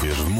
Uwierz w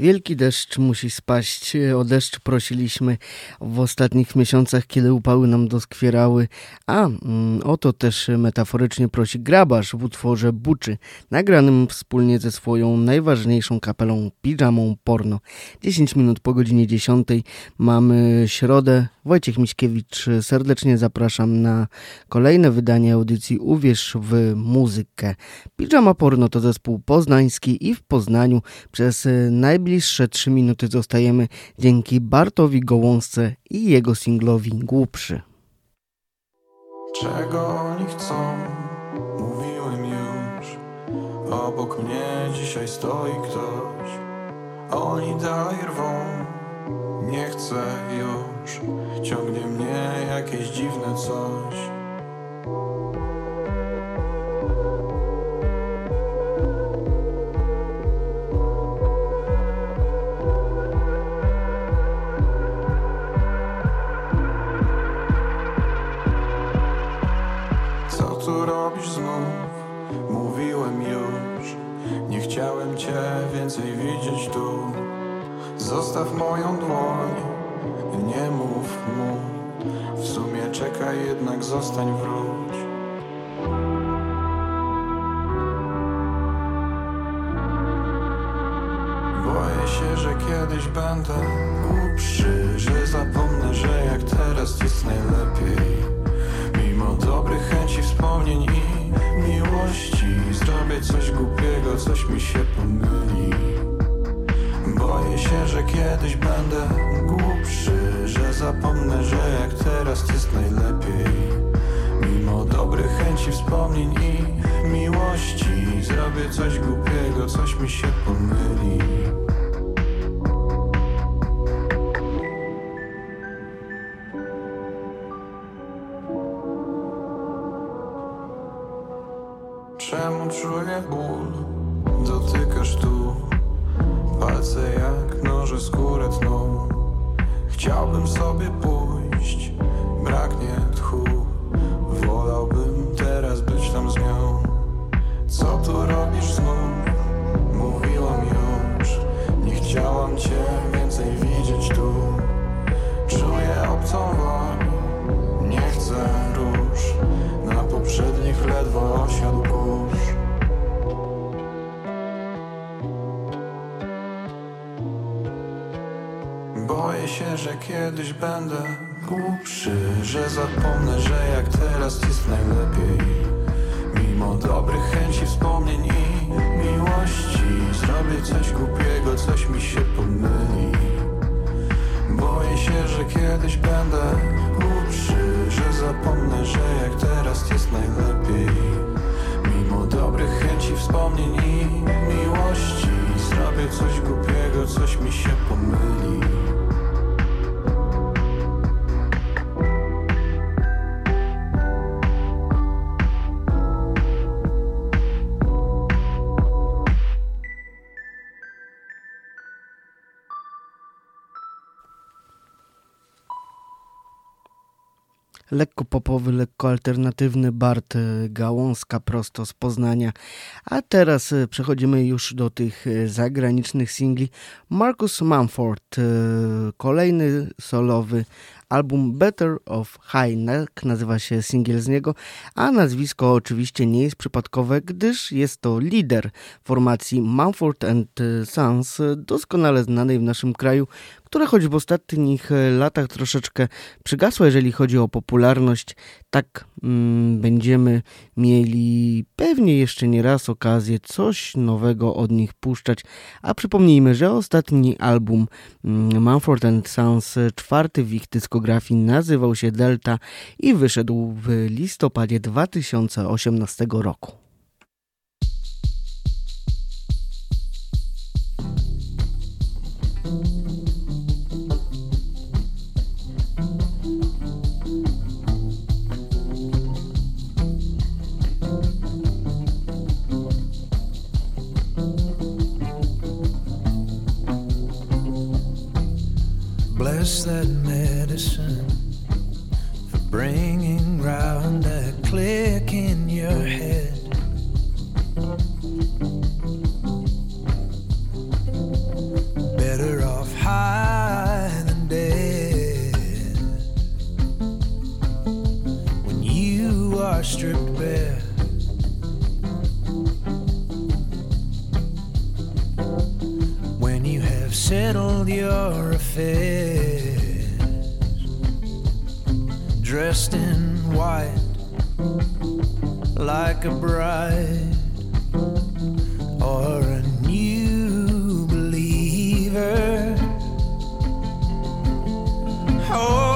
Wielki deszcz musi spaść. O deszcz prosiliśmy w ostatnich miesiącach, kiedy upały nam doskwierały. A mm, o to też metaforycznie prosi grabarz w utworze Buczy, nagranym wspólnie ze swoją najważniejszą kapelą Pijamą Porno. 10 minut po godzinie 10 mamy środę. Wojciech Miśkiewicz, serdecznie zapraszam na kolejne wydanie audycji Uwierz w muzykę. Pijama Porno to zespół poznański i w Poznaniu przez najbliższe 3 minuty zostajemy dzięki Bartowi Gołąsce i jego singlowi Głupszy. Czego oni chcą? Mówiłem już. Obok mnie dzisiaj stoi ktoś. Oni dalej rwą. Nie chcę już. Ciągnie mnie jakieś dziwne coś. Co tu robisz? Mówiłem już chciałem cię więcej widzieć tu Zostaw moją dłoń, nie mów mu. W sumie czekaj, jednak zostań, wróć. Boję się, że kiedyś będę głupszy Że zapomnę, że jak teraz jest najlepiej. Mimo dobrych chęci, wspomnień i miłości Zrobię coś głupiego, coś mi się pomyli Boję się, że kiedyś będę głupszy Że zapomnę, że jak teraz jest najlepiej Mimo dobrych chęci, wspomnień i miłości Zrobię coś głupiego, coś mi się pomyli Czemu czuję ból? Dotykasz tu Palce jak noże skórę tną. Chciałbym sobie pójść Braknie tchu. Wolałbym teraz być tam z nią. Co tu robisz znów? Mówiłam już. Nie chciałam cię więcej widzieć tu. Czuję obcą woń. Nie chcę róż. Na poprzednich ledwo osiadł kurz Boję się, że kiedyś będę głupszy Że zapomnę, że jak teraz jest najlepiej. Mimo dobrych chęci, wspomnień i miłości Zrobię coś głupiego, coś mi się pomyli. Boję się, że kiedyś będę głupszy Że zapomnę, że jak teraz jest najlepiej. Mimo dobrych chęci, wspomnień i miłości Zrobię coś głupiego, coś mi się pomyli lekko popowy, lekko alternatywny Bart e, Gałązka prosto z Poznania. A teraz e, przechodzimy już do tych e, zagranicznych singli. Marcus Mumford, kolejny solowy album Better of High Neck, nazywa się singiel z niego, a nazwisko oczywiście nie jest przypadkowe, gdyż jest to lider formacji Mumford Sons, doskonale znanej w naszym kraju, która choć w ostatnich latach troszeczkę przygasła, jeżeli chodzi o popularność, tak mm, będziemy mieli pewnie jeszcze nie raz okazję coś nowego od nich puszczać. A przypomnijmy, że ostatni album mm, Mumford Sons, czwarty w ich dyskografii, nazywał się Delta i wyszedł w listopadzie 2018 roku. Bless that are stripped bare. When you have settled your affairs, dressed in white like a bride or a new believer. Holding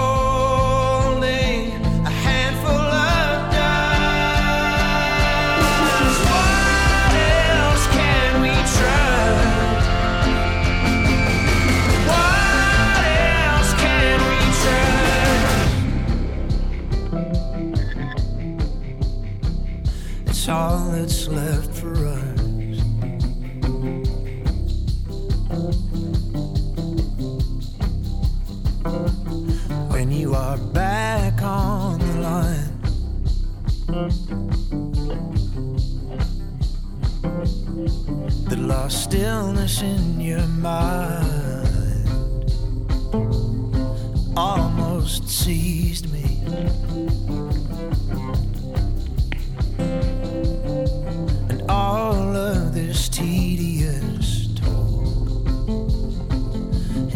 in your mind almost seized me. And all of this tedious talk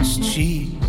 is cheap.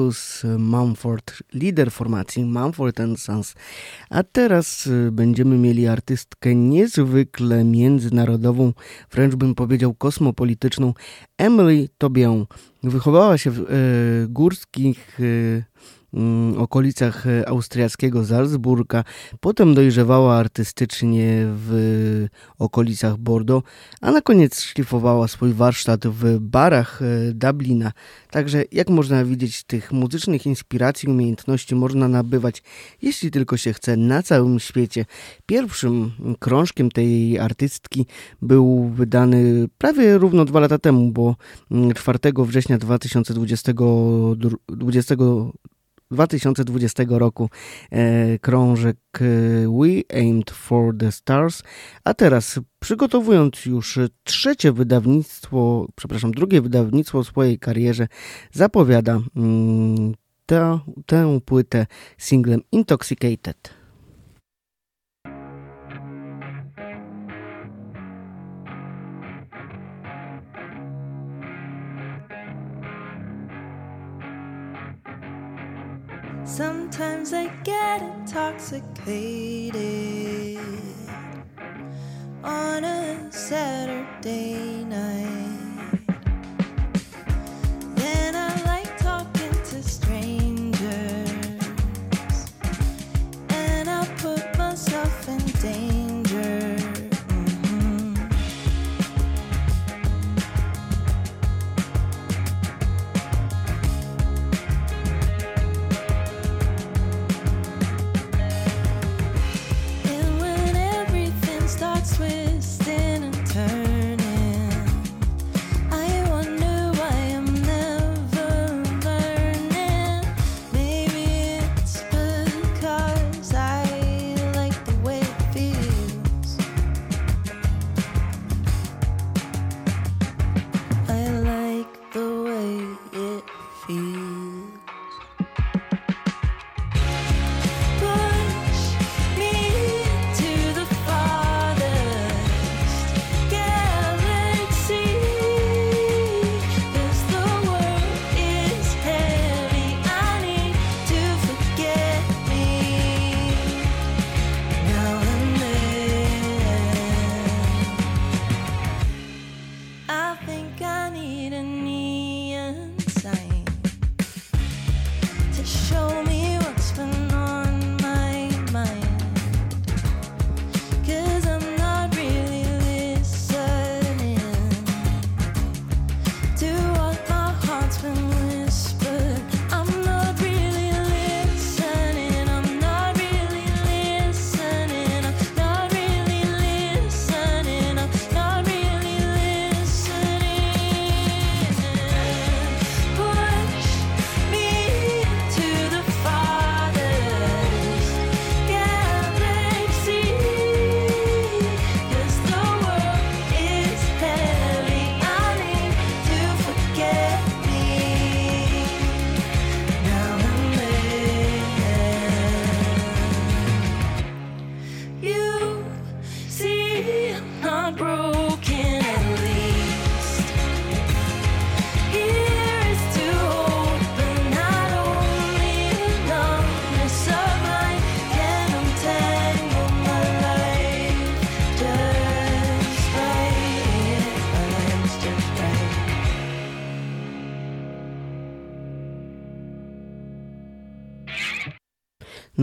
Marcus Mumford, lider formacji Mumford Sons. A teraz y, będziemy mieli artystkę niezwykle międzynarodową, wręcz bym powiedział kosmopolityczną, Emily Tobią. Wychowała się w e, górskich e, okolicach e, austriackiego Salzburga, potem dojrzewała artystycznie w okolicach Bordeaux, a na koniec szlifowała swój warsztat w barach e, Dublina. Także jak można widzieć, tych muzycznych inspiracji, umiejętności można nabywać, jeśli tylko się chce, na całym świecie. Pierwszym krążkiem tej artystki był wydany prawie równo dwa lata temu, bo 4 mm, września 2020, 20 2020 roku e, krążek e, We Aimed for the Stars, a teraz przygotowując już trzecie wydawnictwo, przepraszam, drugie wydawnictwo w swojej karierze, zapowiada mm, tę, tę płytę singlem Intoxicated. Intoxicated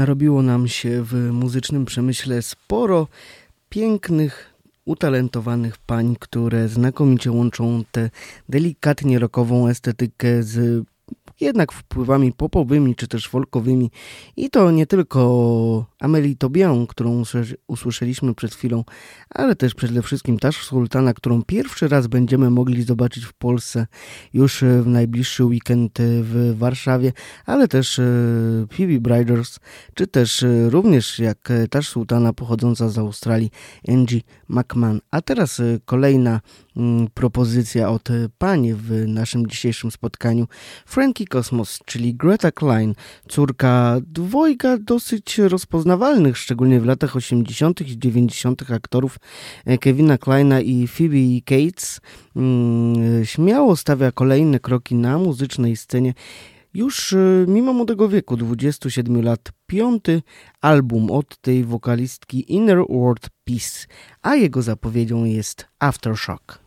narobiło nam się w muzycznym przemyśle sporo pięknych, utalentowanych pań, które znakomicie łączą tę delikatnie rokową estetykę z jednak wpływami popowymi czy też folkowymi. I to nie tylko Amelie Tobian, którą usłyszeliśmy przed chwilą, ale też przede wszystkim Tasz Sultana, którą pierwszy raz będziemy mogli zobaczyć w Polsce już w najbliższy weekend w Warszawie, ale też e, Phoebe Briders, czy też e, również jak Tasz Sultana pochodząca z Australii Angie McMahon. A teraz e, kolejna Mm, propozycja od pani w naszym dzisiejszym spotkaniu. Frankie Cosmos, czyli Greta Klein, córka dwojga dosyć rozpoznawalnych, szczególnie w latach 80. i 90. aktorów e, Kevina Kleina i Phoebe Cates, mm, śmiało stawia kolejne kroki na muzycznej scenie już e, mimo młodego wieku, 27 lat, piąty album od tej wokalistki Inner World Peace, a jego zapowiedzią jest Aftershock.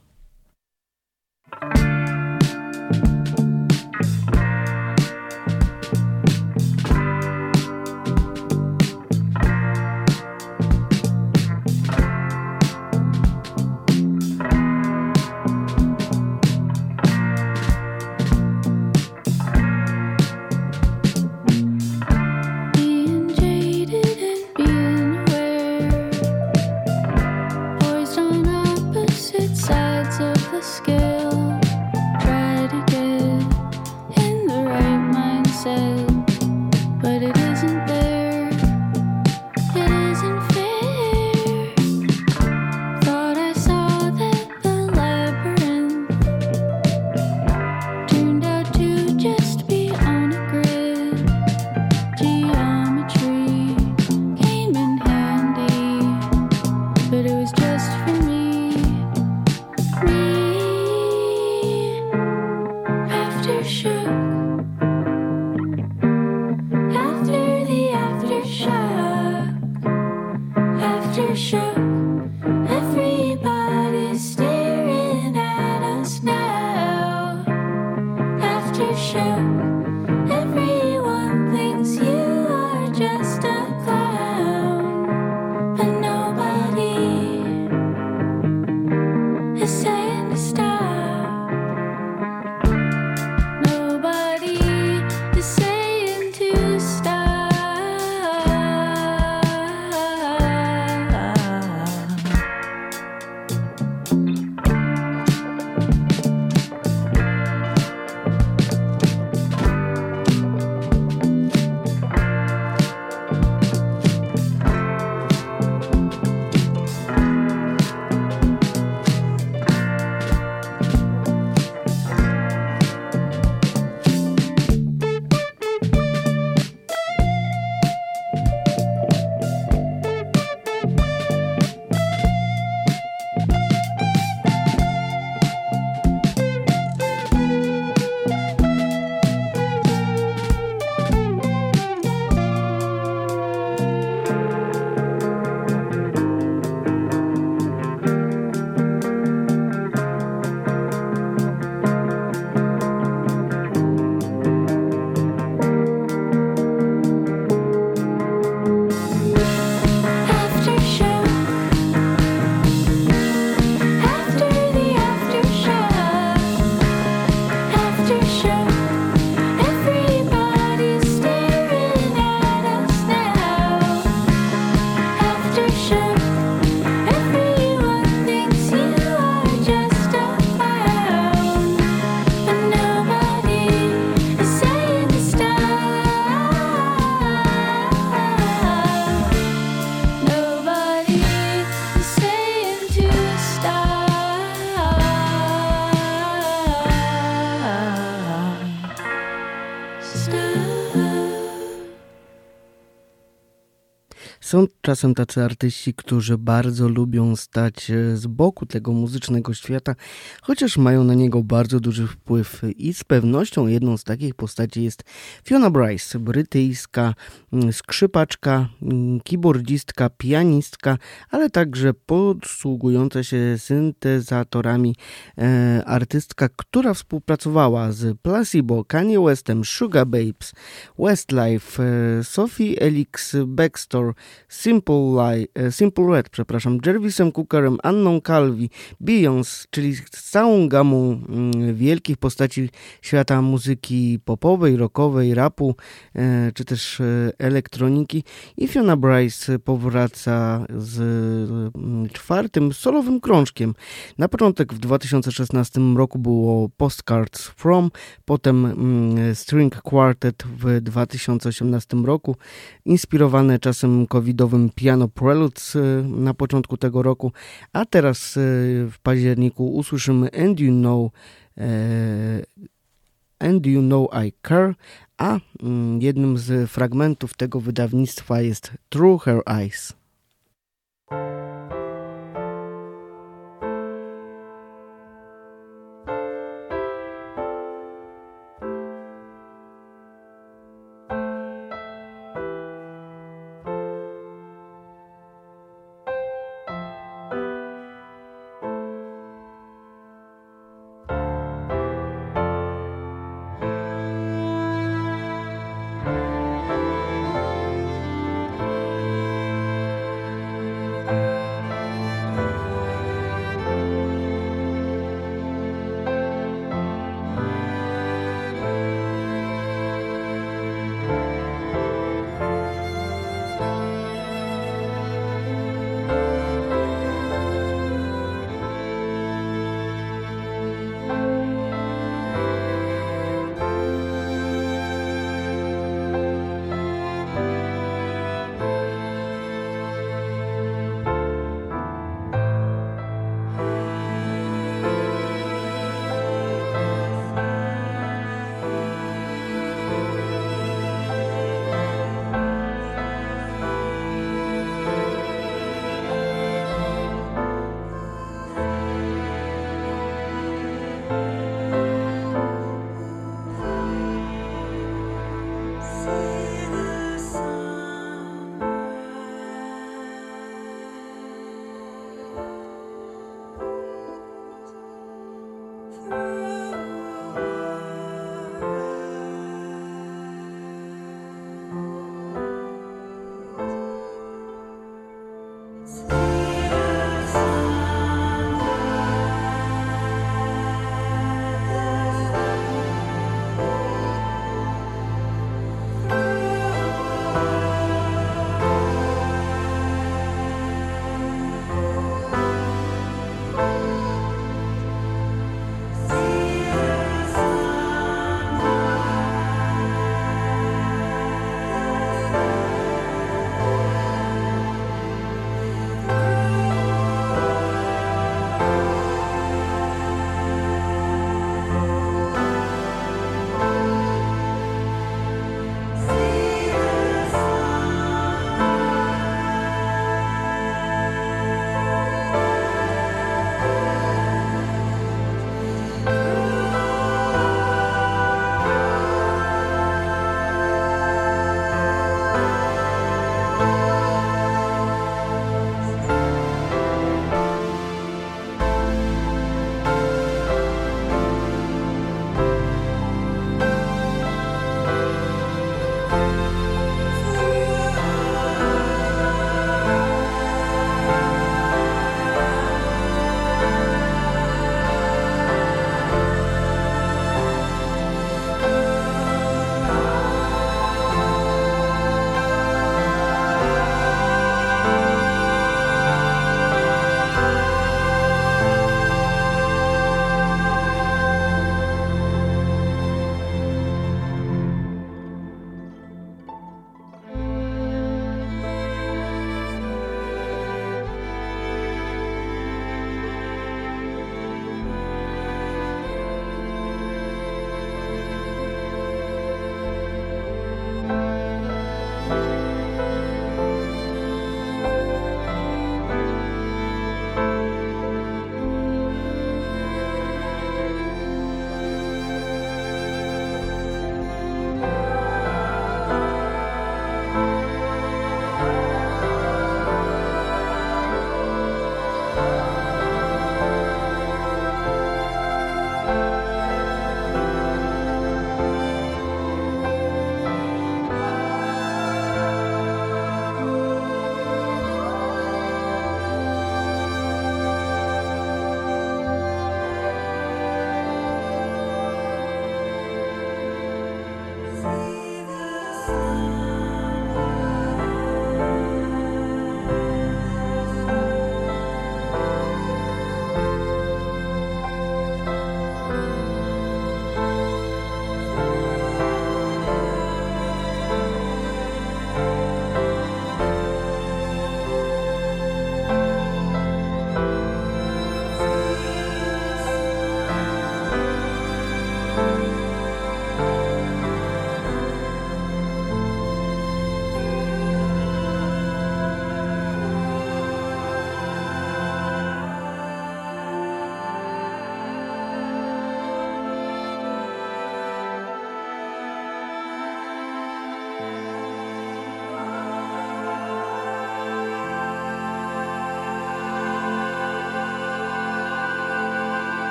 Czasem tacy artyści, którzy bardzo lubią stać e, z boku tego muzycznego świata, chociaż mają na niego bardzo duży wpływ. I z pewnością jedną z takich postaci jest Fiona Bryce, brytyjska mm, skrzypaczka, mm, keyboardistka, pianistka, ale także posługująca się syntezatorami e, artystka, która współpracowała z Placebo, Kanye Westem, Sugar Babes, Westlife, e, Sophie Elix Baxter, Simple, Lie, e, Simple Red, przepraszam, Jervisem Cookerem, Anną Calvi, Beyoncé, czyli z całą gamą mm, wielkich postaci świata muzyki popowej, rockowej, rapu, e, czy też elektroniki. I Fiona Bryce powraca z mm, czwartym solowym krążkiem. Na początek w 2016 roku było Postcards From, potem mm, String Quartet w 2018 roku, inspirowane czasem covidowym Piano Preludes y, na początku tego roku, a teraz y, w październiku usłyszymy And You Know e, And You Know I Care, a mm, jednym z fragmentów tego wydawnictwa jest Through Her Eyes.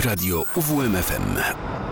Radio UWMFM.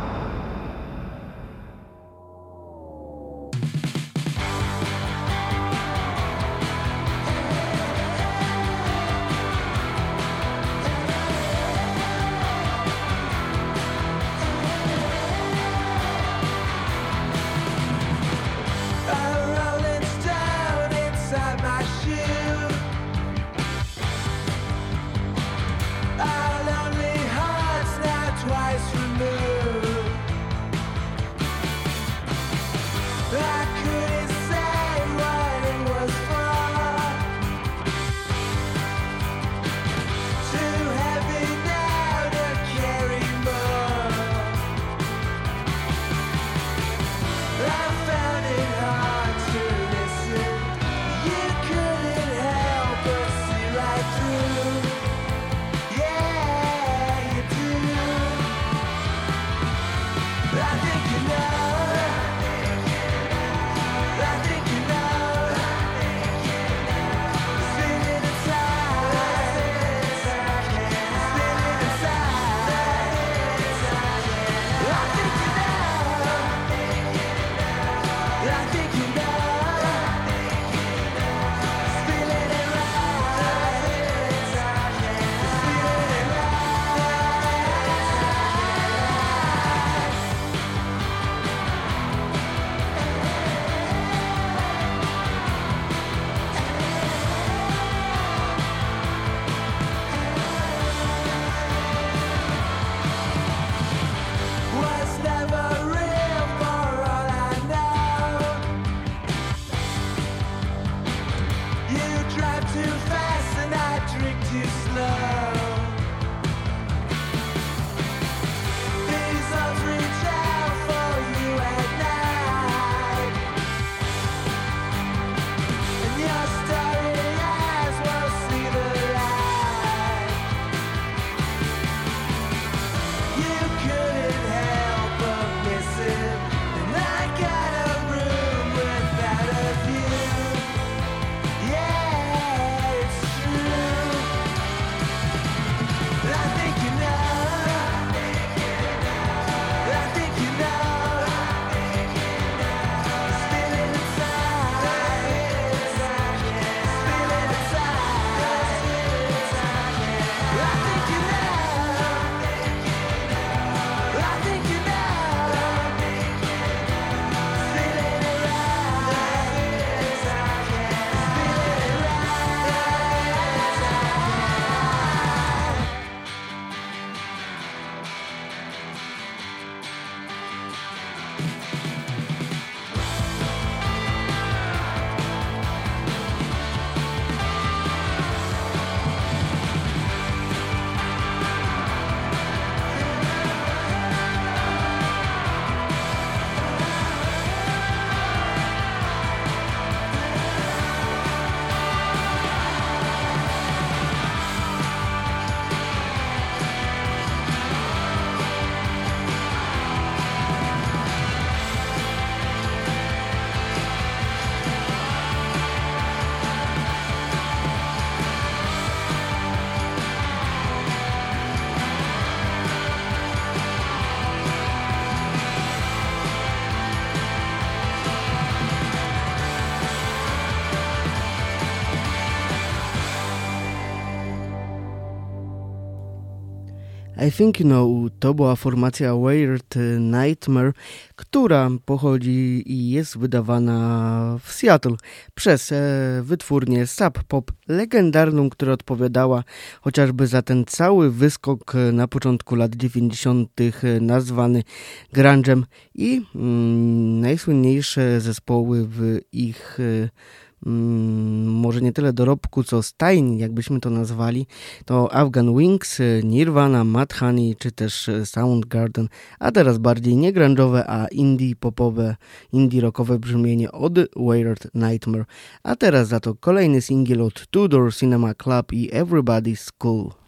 I Think You Know to była formacja Weird Nightmare, która pochodzi i jest wydawana w Seattle przez e, wytwórnię Sub Pop, legendarną, która odpowiadała chociażby za ten cały wyskok na początku lat 90. nazwany grunge'em i mm, najsłynniejsze zespoły w ich e, może nie tyle dorobku, co stajni, jakbyśmy to nazwali, to Afghan Wings, Nirvana, Mad Honey, czy też Soundgarden, a teraz bardziej nie grunge'owe, a indie popowe, indie rockowe brzmienie od Weird Nightmare. A teraz za to kolejny singiel od Tudor Cinema Club i Everybody's Cool.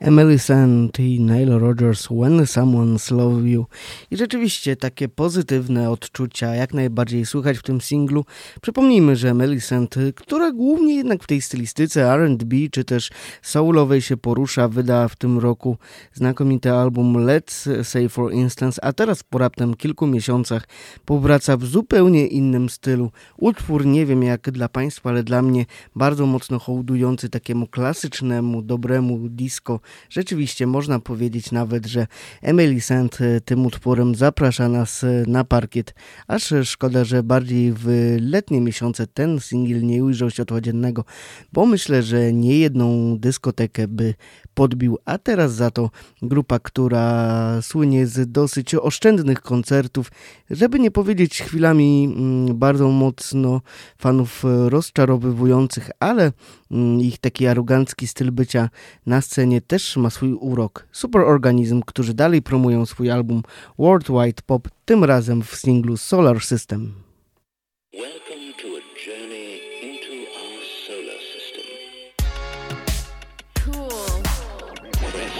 Emily Sand i Nile Rodgers When Someone's Love You. I rzeczywiście takie pozytywne odczucia jak najbardziej słychać w tym singlu. Przypomnijmy, że Emily Sand, która głównie jednak w tej stylistyce R&B czy też soulowej się porusza, wyda w tym roku znakomity album Let's Say For Instance, a teraz po raptem kilku miesiącach powraca w zupełnie innym stylu. Utwór nie wiem jak dla Państwa, ale dla mnie bardzo mocno hołdujący takiemu klasycznemu, dobremu disco. Rzeczywiście można powiedzieć nawet, że Emily Sand e, tym utworem zaprasza nas e, na parkiet. Aż szkoda, że bardziej w letnie miesiące ten singiel nie ujrzał światła dziennego, bo myślę, że nie jedną dyskotekę by podbił, a teraz za to grupa, która słynie z dosyć oszczędnych koncertów, żeby nie powiedzieć chwilami mm, bardzo mocno fanów e, rozczarowywujących, ale ich taki arogancki styl bycia na scenie też ma swój urok. Superorganizm, którzy dalej promują swój album Worldwide Pop, tym razem w singlu Solar System. Welcome to a journey into our solar system. Cool. Press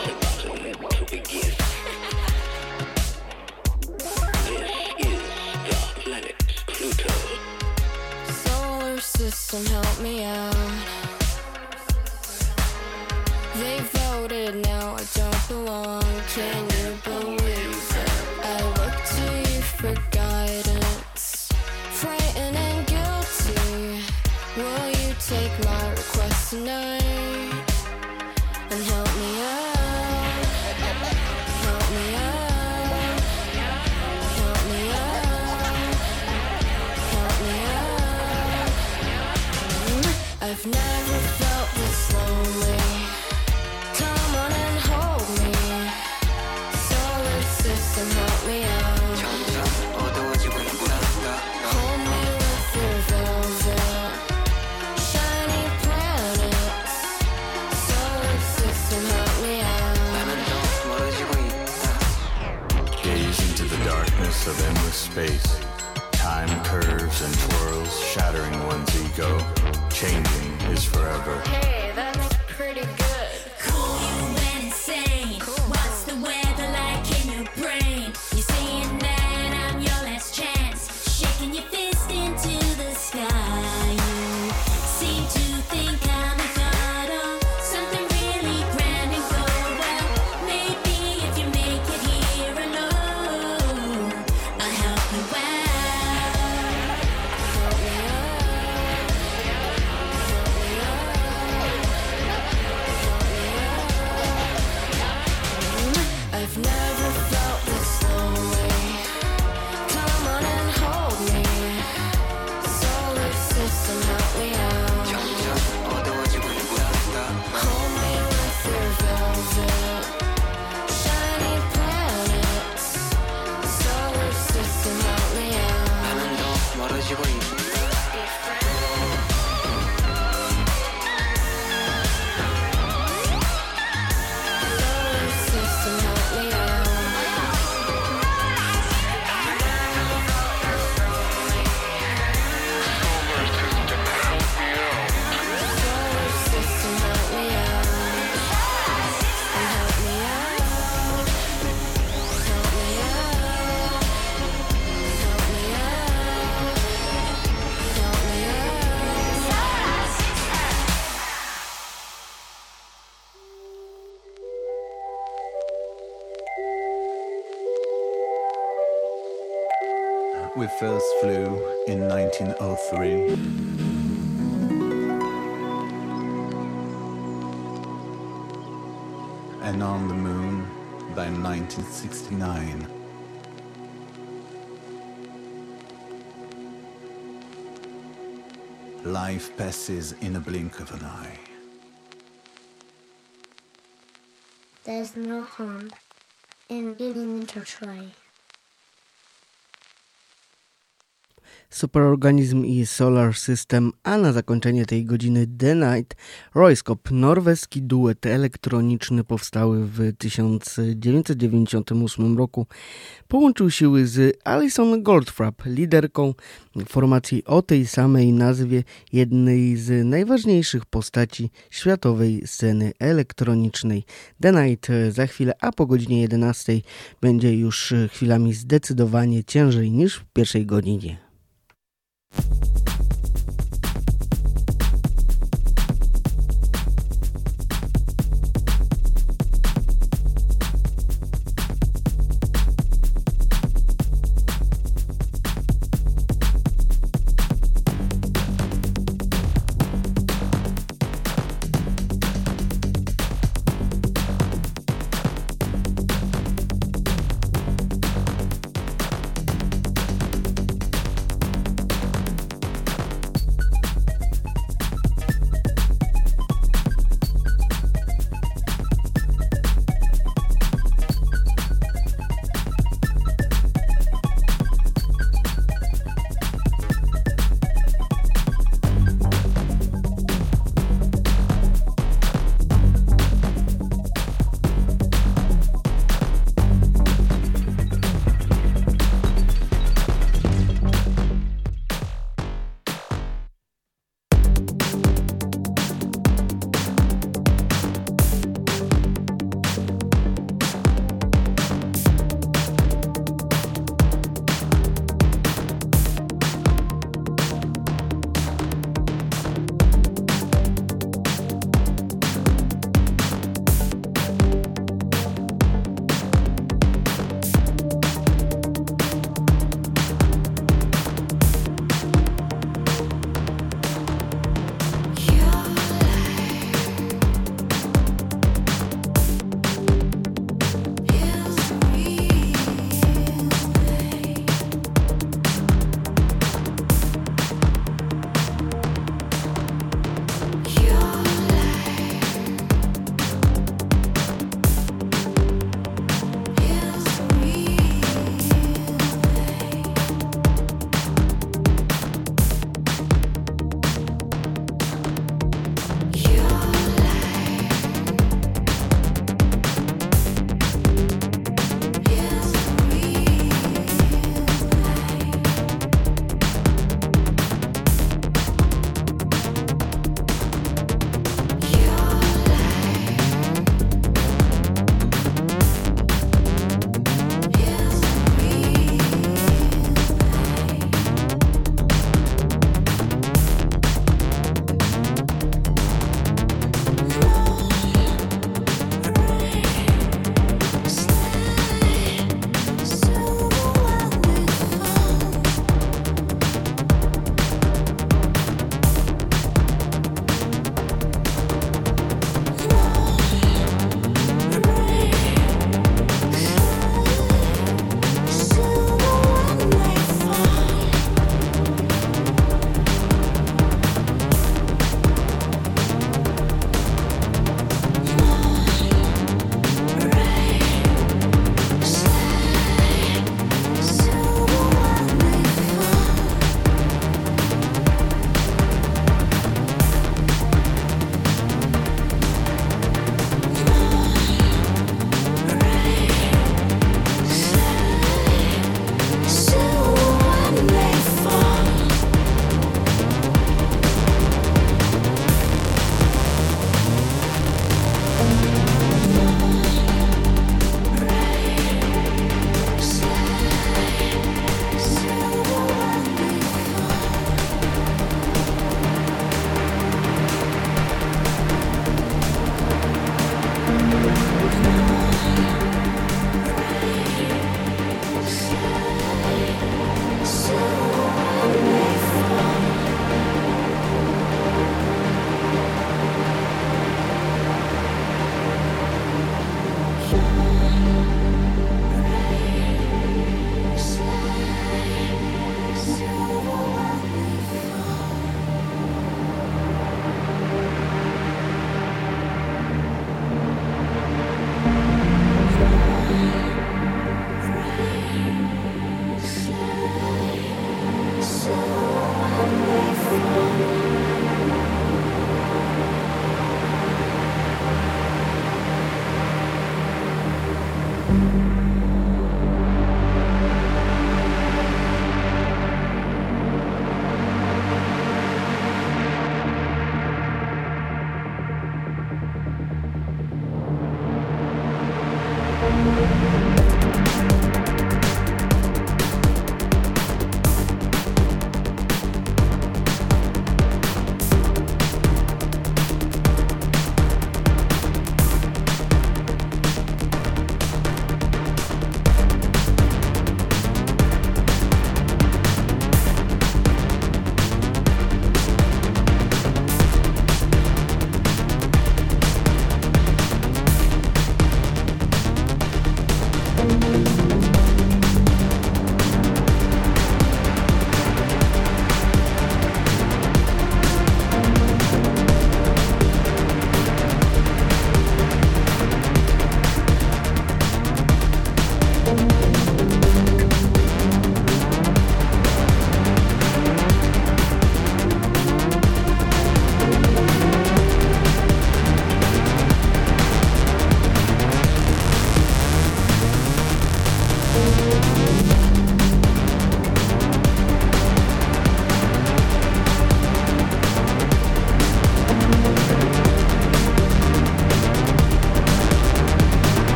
a Voted, now I don't belong. Can you believe it? I look to you for guidance. Frightened and guilty. Will you take my request tonight? And help me out. Help me out. Help me out. Help me out. I've never space. Time curves and twirls, shattering one's ego. Changing is forever. 1903. And on the moon by 1969. Life passes in a blink of an eye. There's no harm in giving it a try. Superorganism i Solar System, a na zakończenie tej godziny The Night, Royskop, norweski duet elektroniczny powstały w 1998 roku. Połączył siły z Alison Goldfrapp, liderką formacji o tej samej nazwie, jednej z najważniejszych postaci światowej sceny elektronicznej. The Night za chwilę, a po godzinie 11 będzie już chwilami zdecydowanie ciężej niż w pierwszej godzinie. you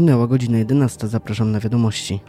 Minęła godzina 11. Zapraszam na wiadomości.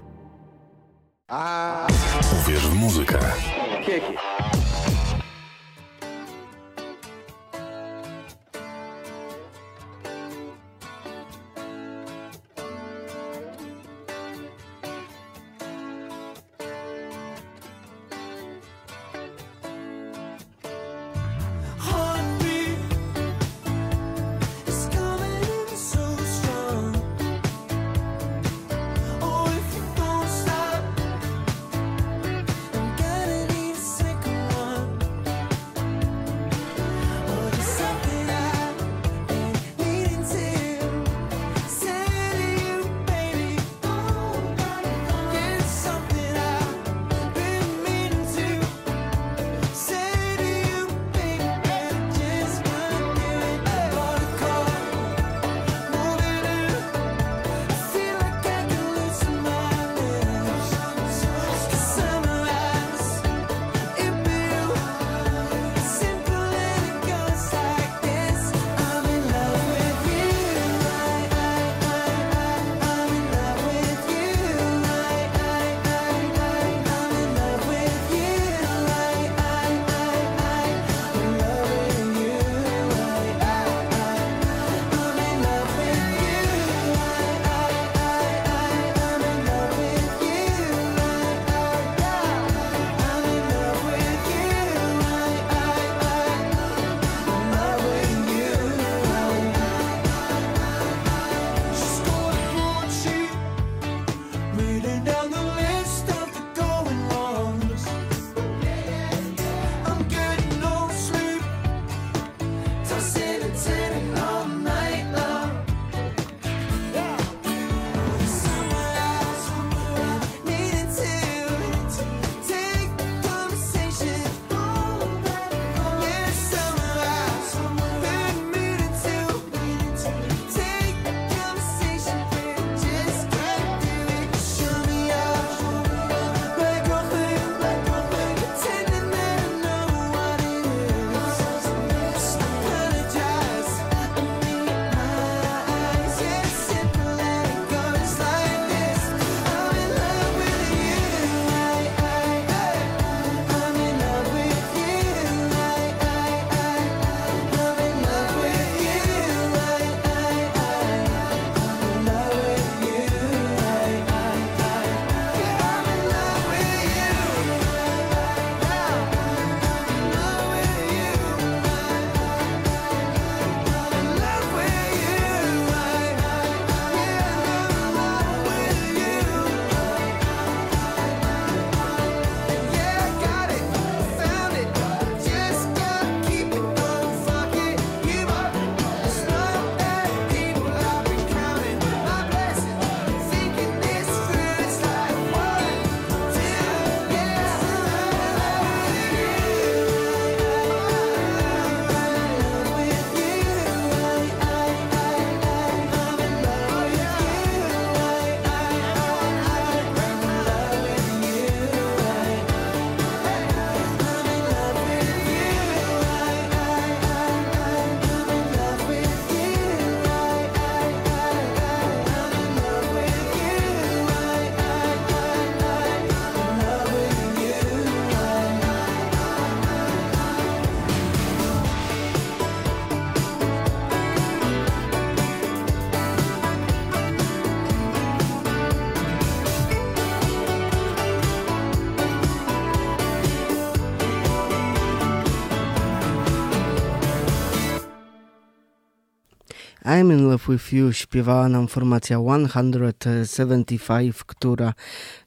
I'm in love with you śpiewała nam formacja 175, która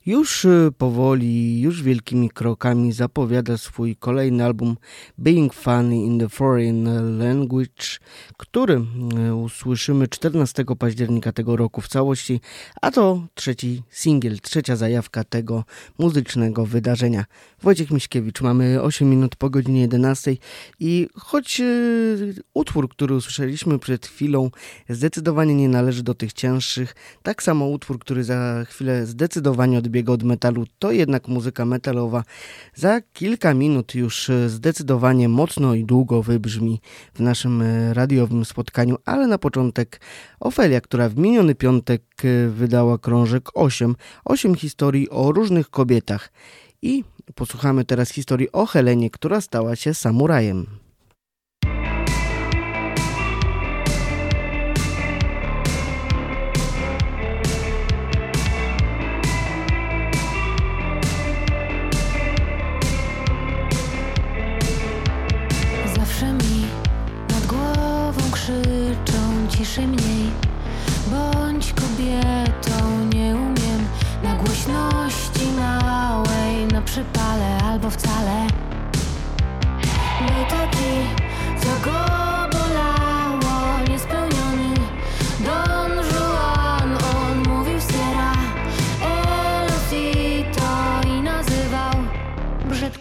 już y, powoli, już wielkimi krokami zapowiada swój kolejny album Being Funny in the Foreign Language, który e, usłyszymy 14 października tego roku w całości, a to trzeci singiel, trzecia zajawka tego muzycznego wydarzenia. Wojciech Miśkiewicz, mamy 8 minut po godzinie 11 i choć e, utwór, który usłyszeliśmy przed chwilą zdecydowanie nie należy do tych cięższych, tak samo utwór, który za chwilę zdecydowanie odbiega od metalu, to jednak muzyka metalowa za kilka minut już e, zdecydowanie mocno i długo wybrzmi w naszym radio radiowym spotkaniu, ale na początek Ofelia, która w miniony piątek e, wydała krążek 8, 8 historii o różnych kobietach. I posłuchamy teraz historii o Helenie, która stała się samurajem.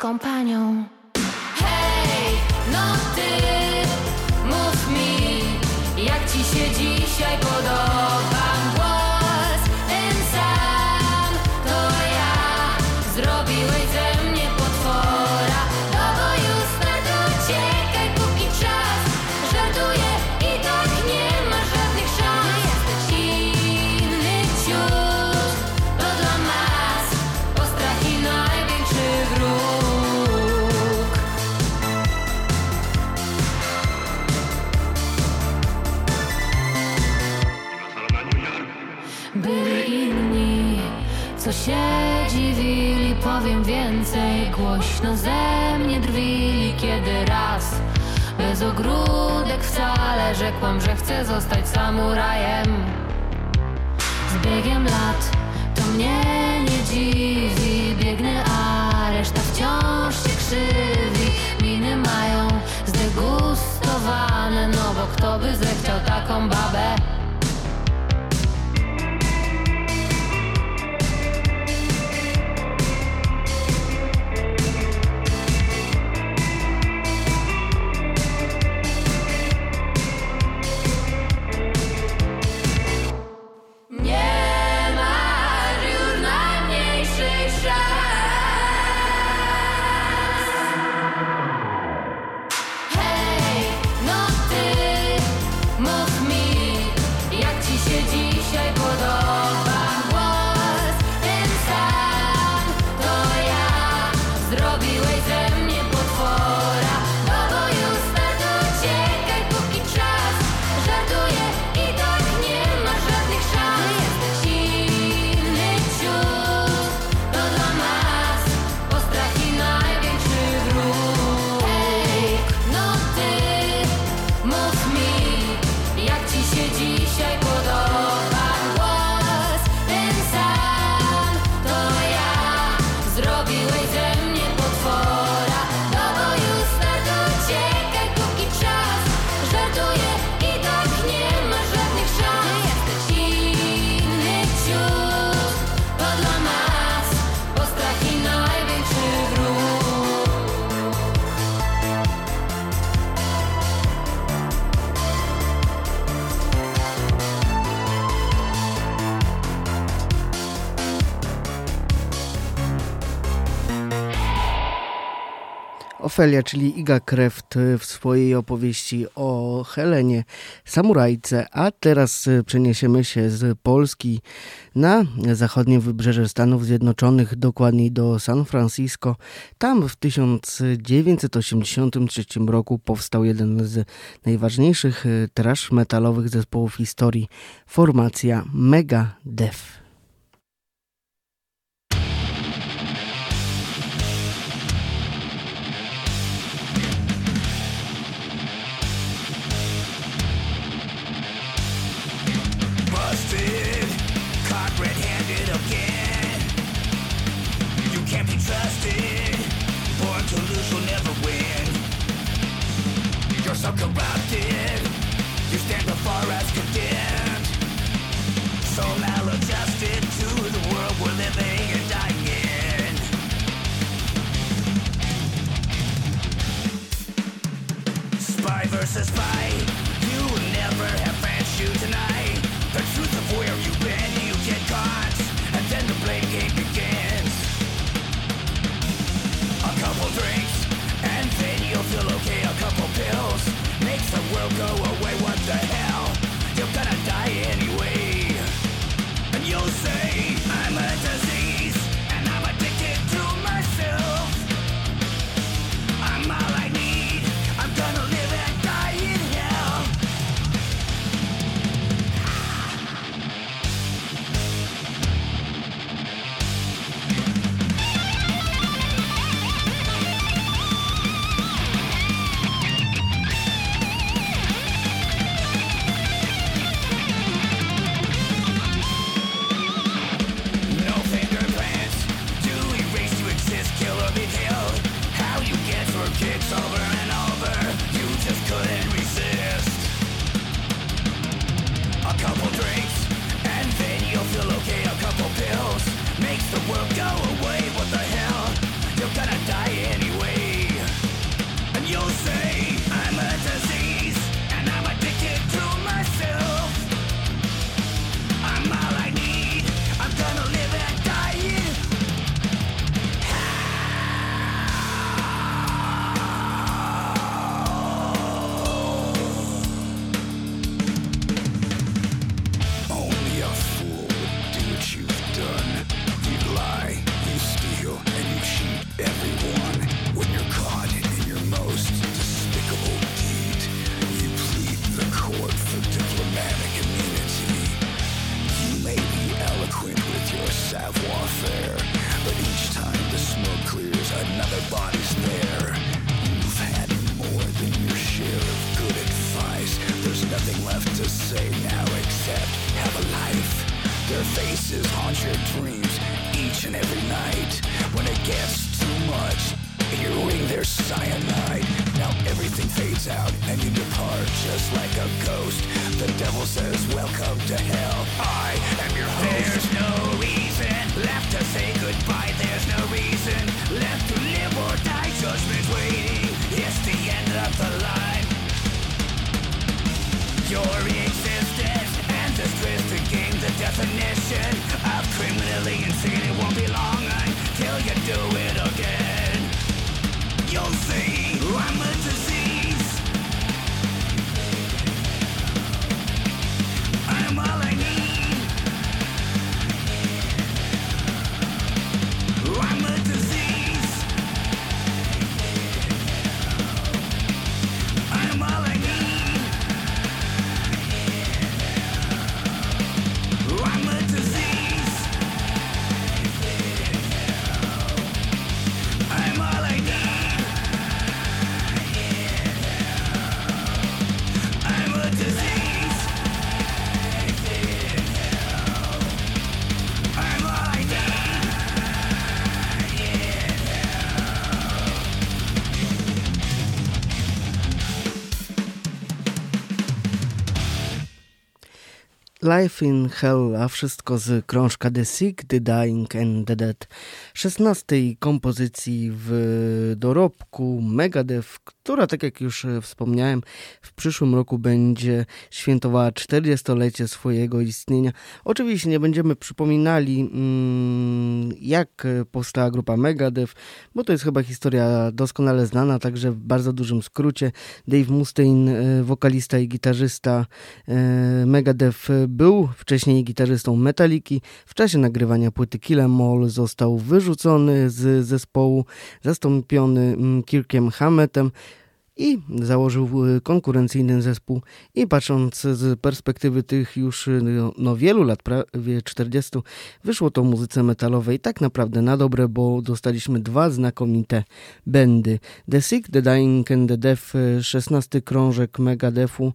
accompagno. Głośno ze mnie drwili, kiedy raz. Bez ogródek wcale rzekłam, że chcę zostać samurajem. Z biegiem lat to mnie nie dziwi. Biegnę, a reszta wciąż się krzywi. Miny mają zdegustowane No bo kto by zechciał taką babę Ofelia, czyli Iga Kreft y, w swojej opowieści o Helenie Samurajce, a teraz y, przeniesiemy się z Polski na zachodnie wybrzeże Stanów Zjednoczonych, dokładniej do San Francisco. Tam w 1983 roku powstał jeden z najważniejszych y, trash metalowych zespołów historii, formacja Megadeth. Busted, corrupted. You stand before us condemned. So maladjusted to the world we're living and dying in. Spy versus spy. You never have world go away, what the Life in Hell, a wszystko z krążka The Sick, The Dying and The Dead. 16 kompozycji w dorobku Megadeth, która, tak jak już e, wspomniałem, w przyszłym roku będzie świętowała 40-lecie swojego istnienia. Oczywiście nie będziemy przypominali, mm, jak e, powstała grupa Megadeth, bo to jest chyba historia doskonale znana, także w bardzo dużym skrócie. Dave Mustaine, e, wokalista i gitarzysta Megadeth, był wcześniej gitarzystą Metalliki. W czasie nagrywania płyty Kill 'Em All został wyrzucony z zespołu, zastąpiony mm, Kirkiem Hammetem i założył y, konkurencyjny zespół i patrząc z perspektywy tych już y, no, no wielu lat, prawie 40, wyszło to muzyce metalowej tak naprawdę na dobre, bo dostaliśmy dwa znakomite bendy. The Sick, The Dying and The Deaf, y, 16 krążek Megadethu,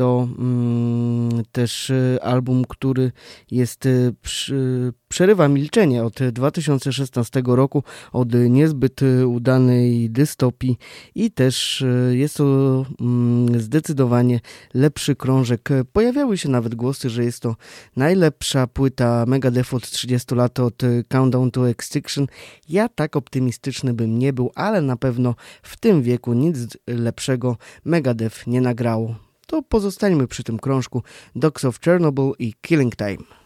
to mm, też y, album, który jest y, przy, przerywa milczenie od 2016 roku, od niezbyt y, udanej dystopii i też jest to mm, zdecydowanie lepszy krążek. Pojawiały się nawet głosy, że jest to najlepsza płyta Megadeth od 30 lat od Countdown to Extinction. Ja tak optymistyczny bym nie był, ale na pewno w tym wieku nic lepszego Megadeth nie nagrało. To pozostańmy przy tym krążku Dogs of Chernobyl i Killing Time.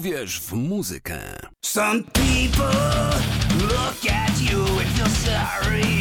Uwierz w muzykę. Some people look at you and feel sorry.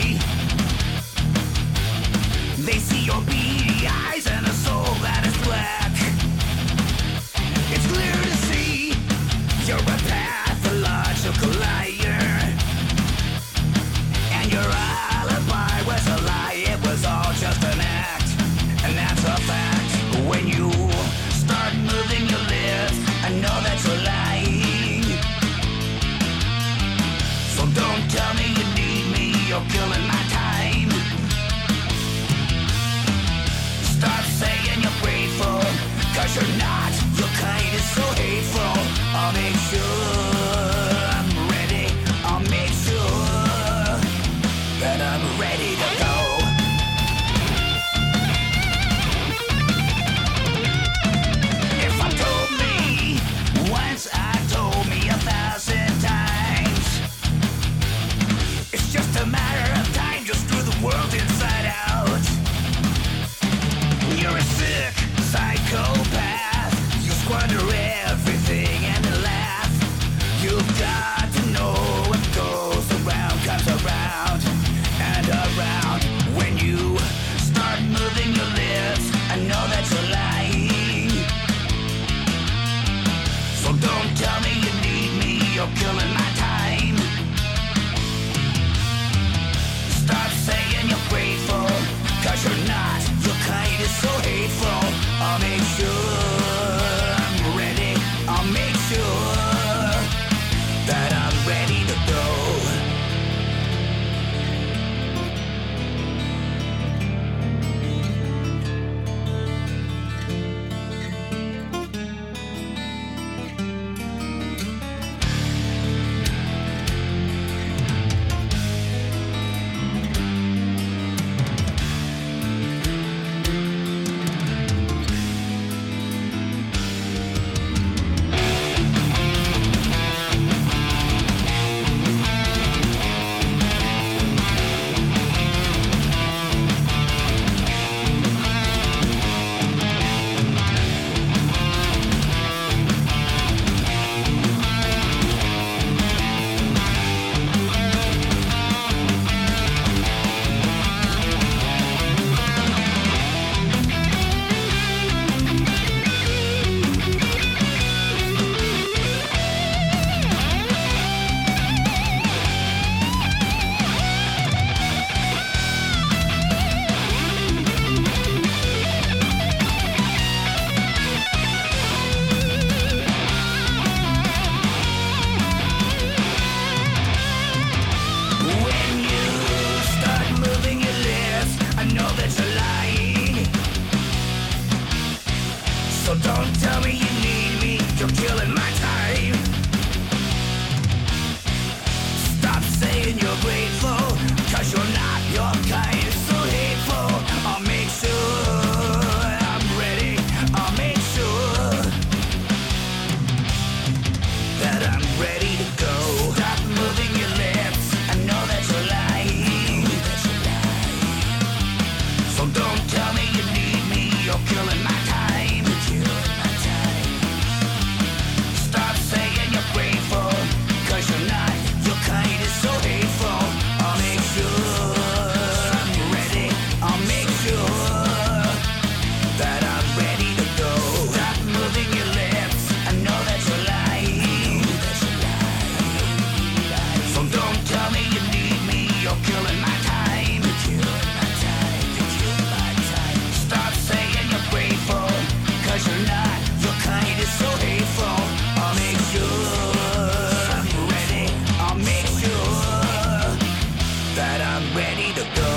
ready to go.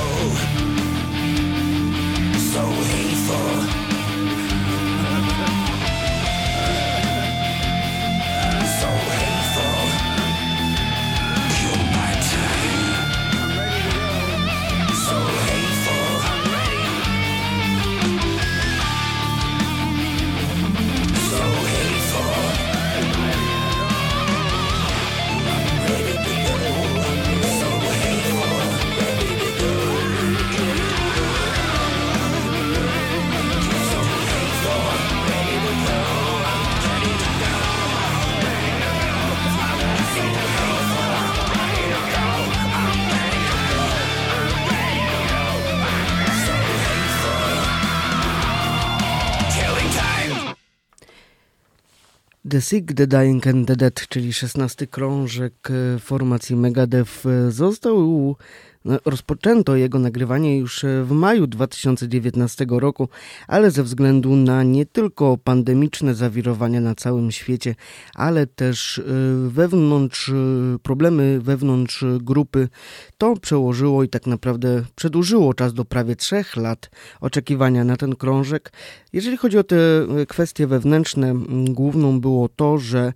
So hateful. The Sick, The Dying and The Dead, czyli 16 krążek e, formacji Megadeth e, został Rozpoczęto jego nagrywanie już e, w maju 2019 roku, ale ze względu na nie tylko pandemiczne zawirowania na całym świecie, ale też e, wewnątrz, e, problemy wewnątrz grupy, to przełożyło i tak naprawdę przedłużyło czas do prawie trzech lat oczekiwania na ten krążek. Jeżeli chodzi o te kwestie wewnętrzne, główną było to, że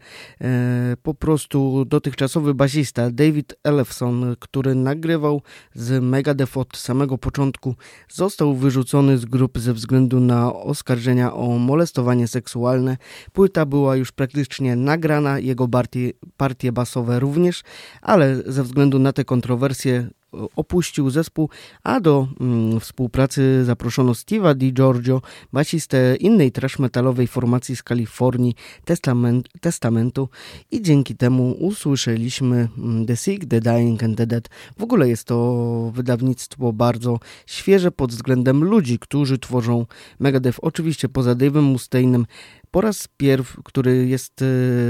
po prostu dotychczasowy basista David Ellefson, który nagrywał z Megadeth od samego początku został wyrzucony z grupy ze względu na oskarżenia o molestowanie seksualne. Płyta była już praktycznie nagrana, jego partie, partie basowe również, ale ze względu na te kontrowersje opuścił zespół, a do mm, współpracy zaproszono Steve'a Di Giorgio, basistę innej trash metalowej formacji z Kalifornii Testament, Testamentu i dzięki temu usłyszeliśmy mm, The Sick, The Dying and The Dead. W ogóle jest to wydawnictwo bardzo świeże pod względem ludzi, którzy tworzą Megadeth. Oczywiście poza Dave'em Mustainem po raz pierwszy, który jest e,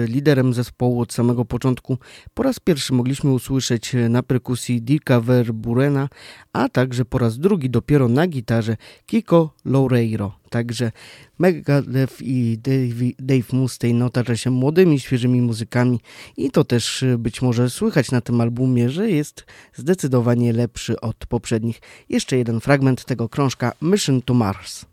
liderem zespołu od samego początku, po raz pierwszy mogliśmy usłyszeć e, na perkusji Dirka Verburena, a także po raz drugi dopiero na gitarze Kiko Loureiro. Także Megadeth i Dave, Dave Mustaine otacza się młodymi, świeżymi muzykami i to też e, być może słychać na tym albumie, że jest zdecydowanie lepszy od poprzednich. Jeszcze jeden fragment tego krążka Mission to Mars.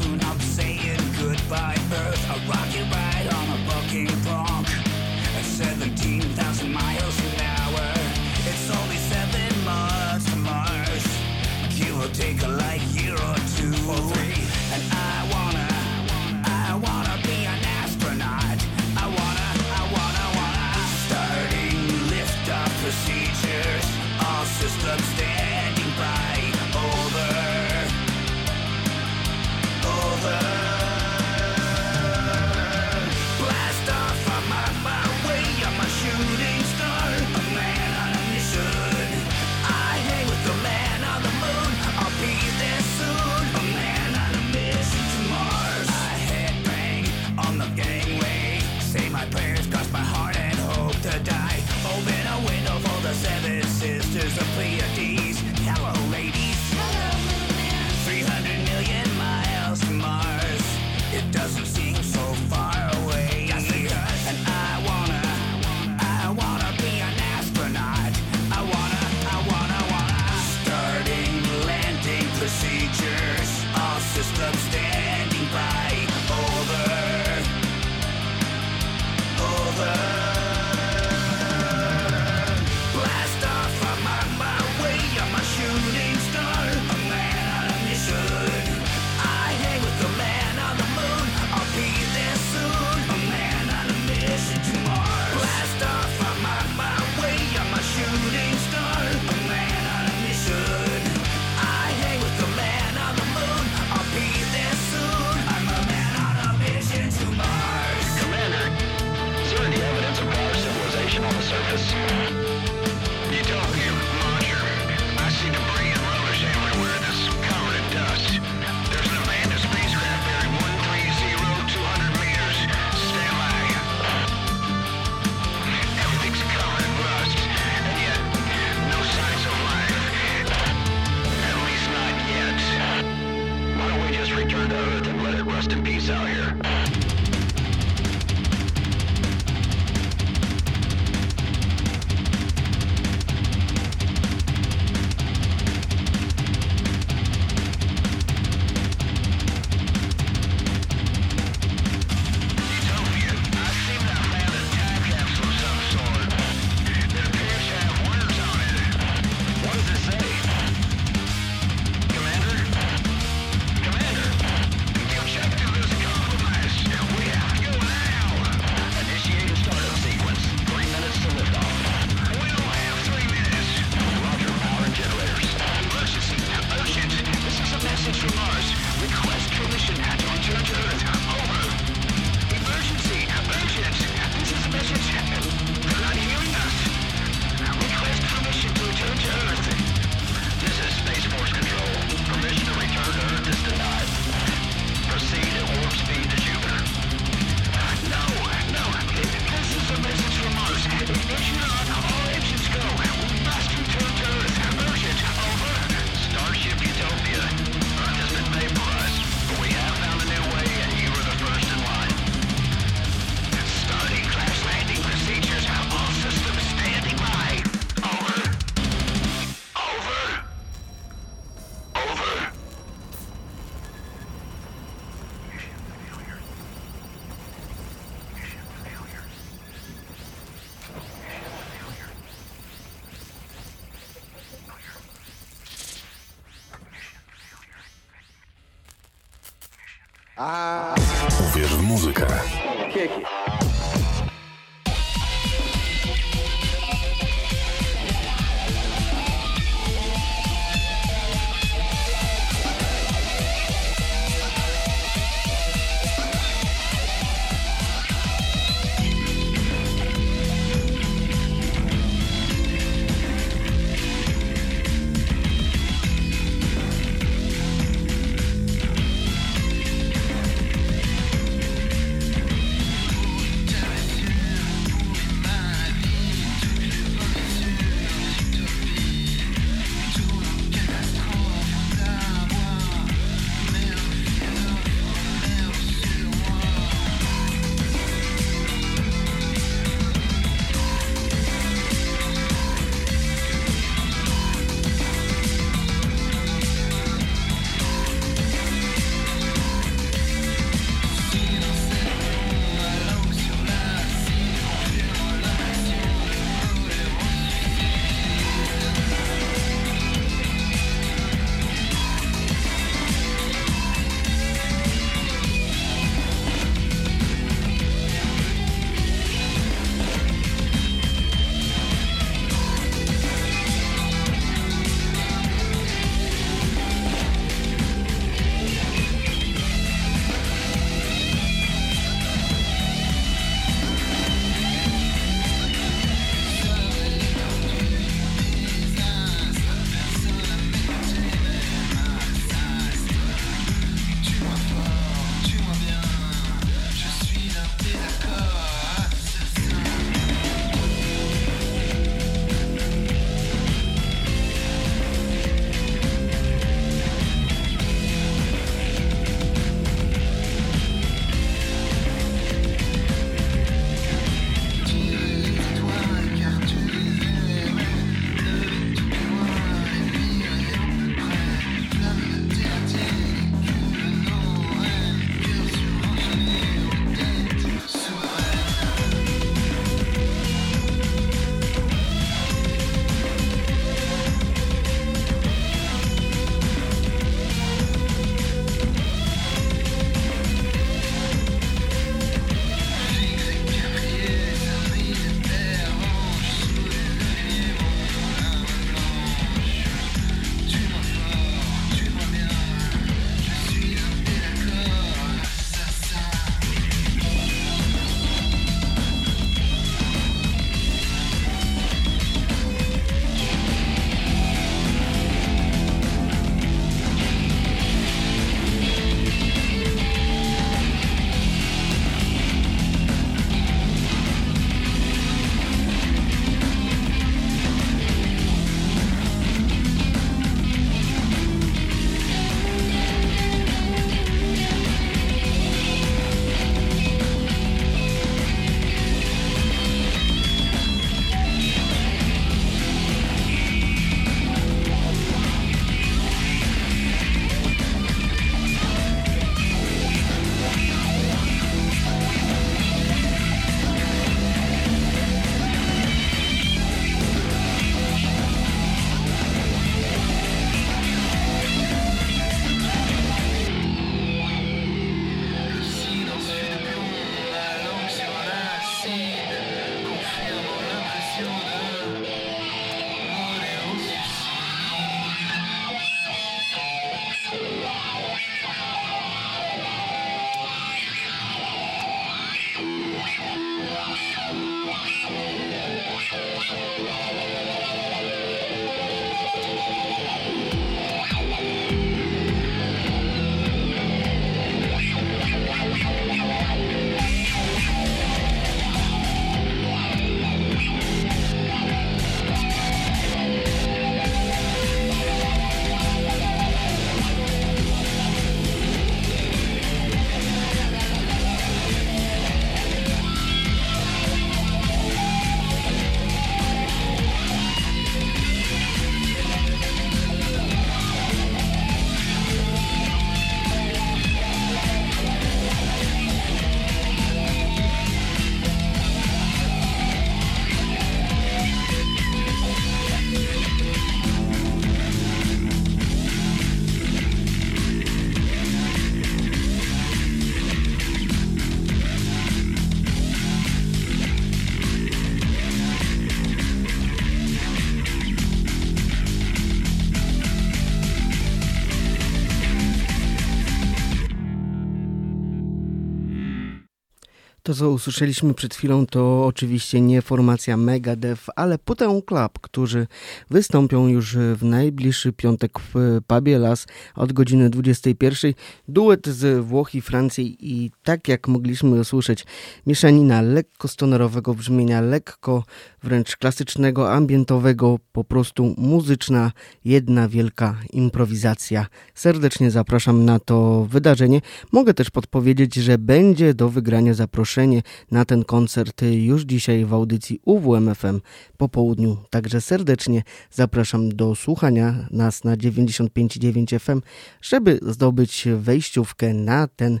To, co usłyszeliśmy przed chwilą, to oczywiście nie formacja Megadeth, ale Putę Club, którzy wystąpią już w najbliższy piątek w pubie Las od godziny 21. Duet z Włoch i Francji i tak jak mogliśmy usłyszeć, mieszanina lekko stonerowego brzmienia, lekko wręcz klasycznego, ambientowego, po prostu muzyczna, jedna wielka improwizacja. Serdecznie zapraszam na to wydarzenie. Mogę też podpowiedzieć, że będzie do wygrania zaproszenie na ten koncert już dzisiaj w audycji UWMFM po południu. Także serdecznie zapraszam do słuchania nas na 95.9 FM, żeby zdobyć wejściówkę na ten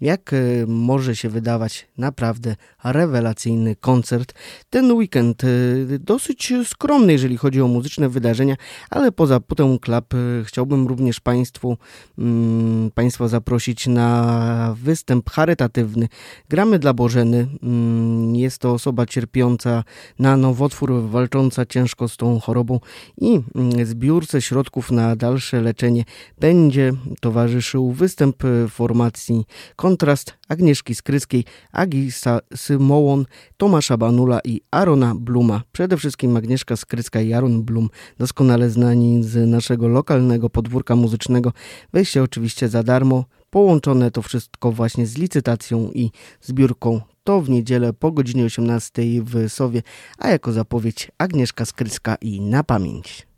jak e, może się wydawać naprawdę rewelacyjny koncert. Ten weekend e, dosyć skromny, jeżeli chodzi o muzyczne wydarzenia, ale poza Putę Club e, chciałbym również Państwu, mm, Państwa zaprosić na występ charytatywny. Gramy dla Bożeny. Mm, jest to osoba cierpiąca na nowotwór, walcząca ciężko z tą chorobą i mm, zbiórce środków na dalsze leczenie będzie towarzyszył występ formacji kontrast Agnieszki Skryskiej, Agi Symołon, Tomasza Banula i Arona Bluma. Przede wszystkim Agnieszka Skryska i Aaron Blum, doskonale znani z naszego lokalnego podwórka muzycznego. Wejście oczywiście za darmo. Połączone to wszystko właśnie z licytacją i zbiórką. To w niedzielę po godzinie 18 w Sowie, a jako zapowiedź Agnieszka Skryska i na pamięć.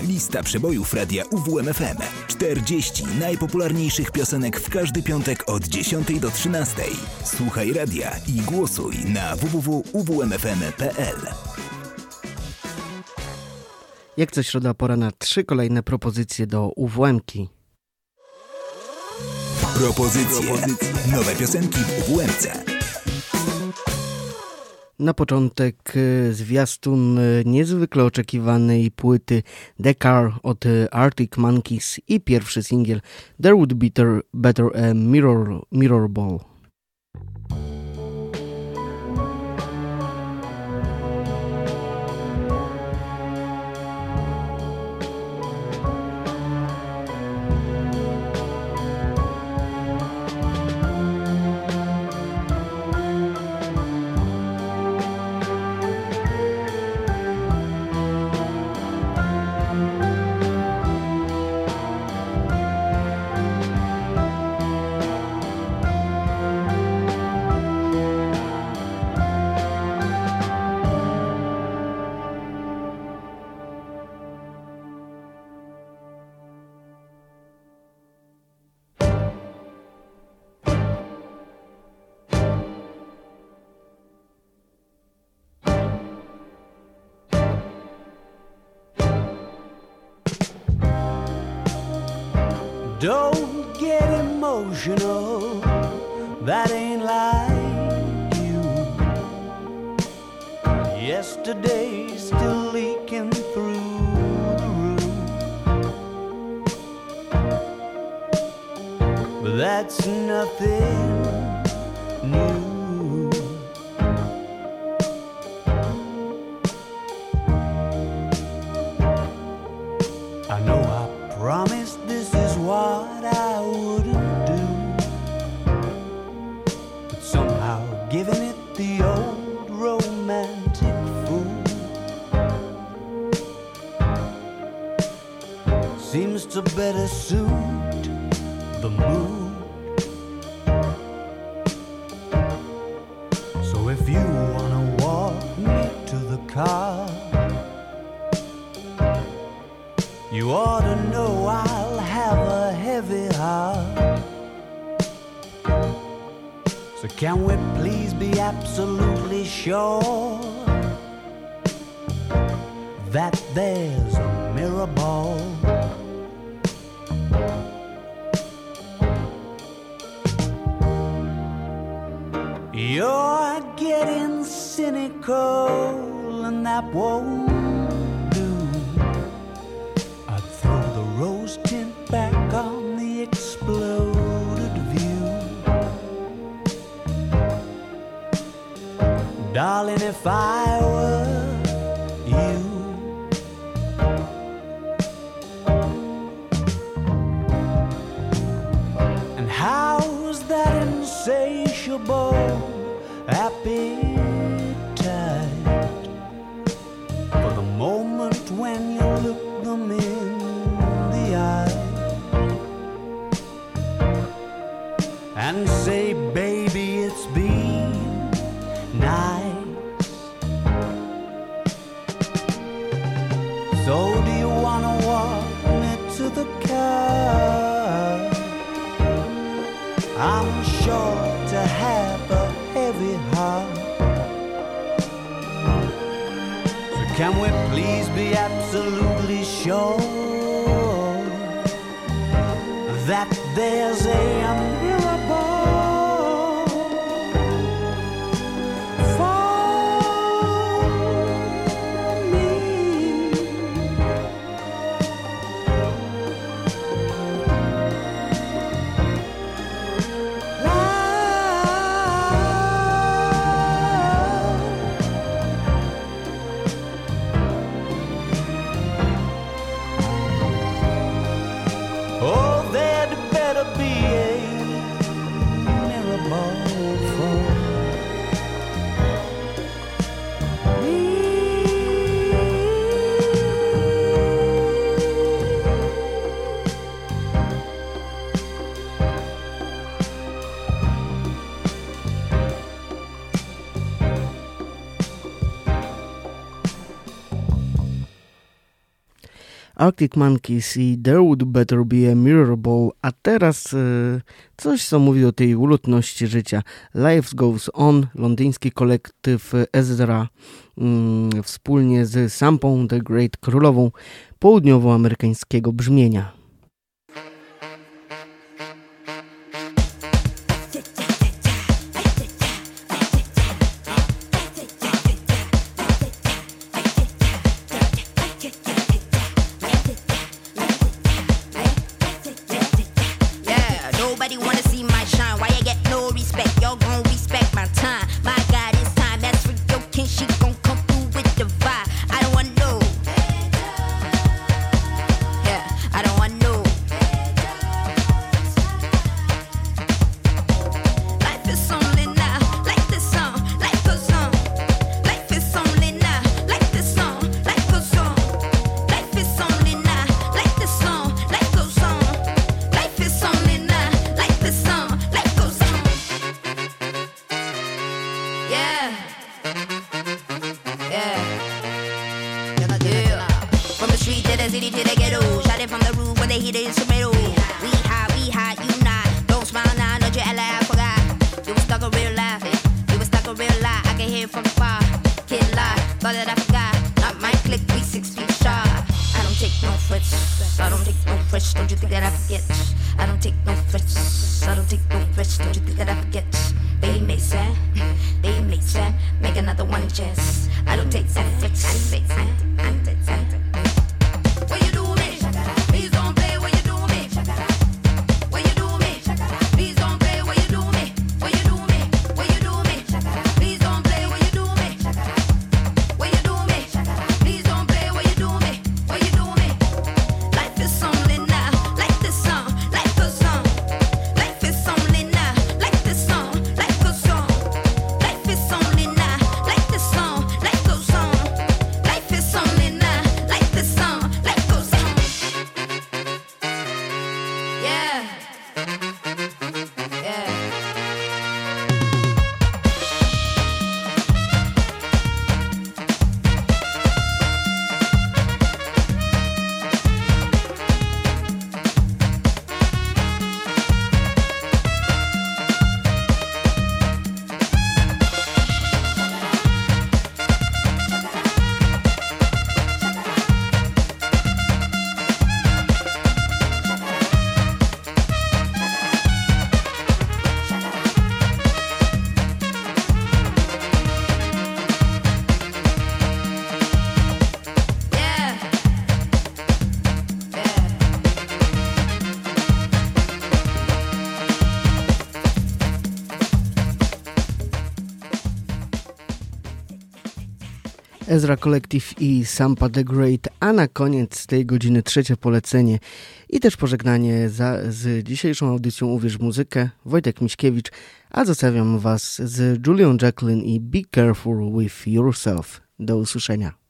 Lista przebojów radia UWMFM. 40 najpopularniejszych piosenek w każdy piątek od 10 do 13. Słuchaj radia i głosuj na www.uwmfm.pl. Jak co środa pora na trzy kolejne propozycje do uwm Propozycje. Nowe piosenki w uwm na początek e, zwiastun e, niezwykle oczekiwanej płyty The Car od e, Arctic Monkeys i pierwszy singiel There Would Be Better a Mirror, Mirror Ball. Don't get emotional. Arctic Monkeys i There Would Better Be a Miracle, a teraz e, coś, co mówi o tej ulotności życia. Life Goes On, londyński kolektyw Ezra mm, wspólnie z Sampą The Great Królową południowoamerykańskiego brzmienia. Ezra Collective i Sampa the Great, a na koniec tej godziny trzecie polecenie i też pożegnanie za, z dzisiejszą audycją Uwierz Muzykę, Wojtek Miśkiewicz, a zostawiam Was z Julian Jacqueline i Be Careful With Yourself. Do usłyszenia.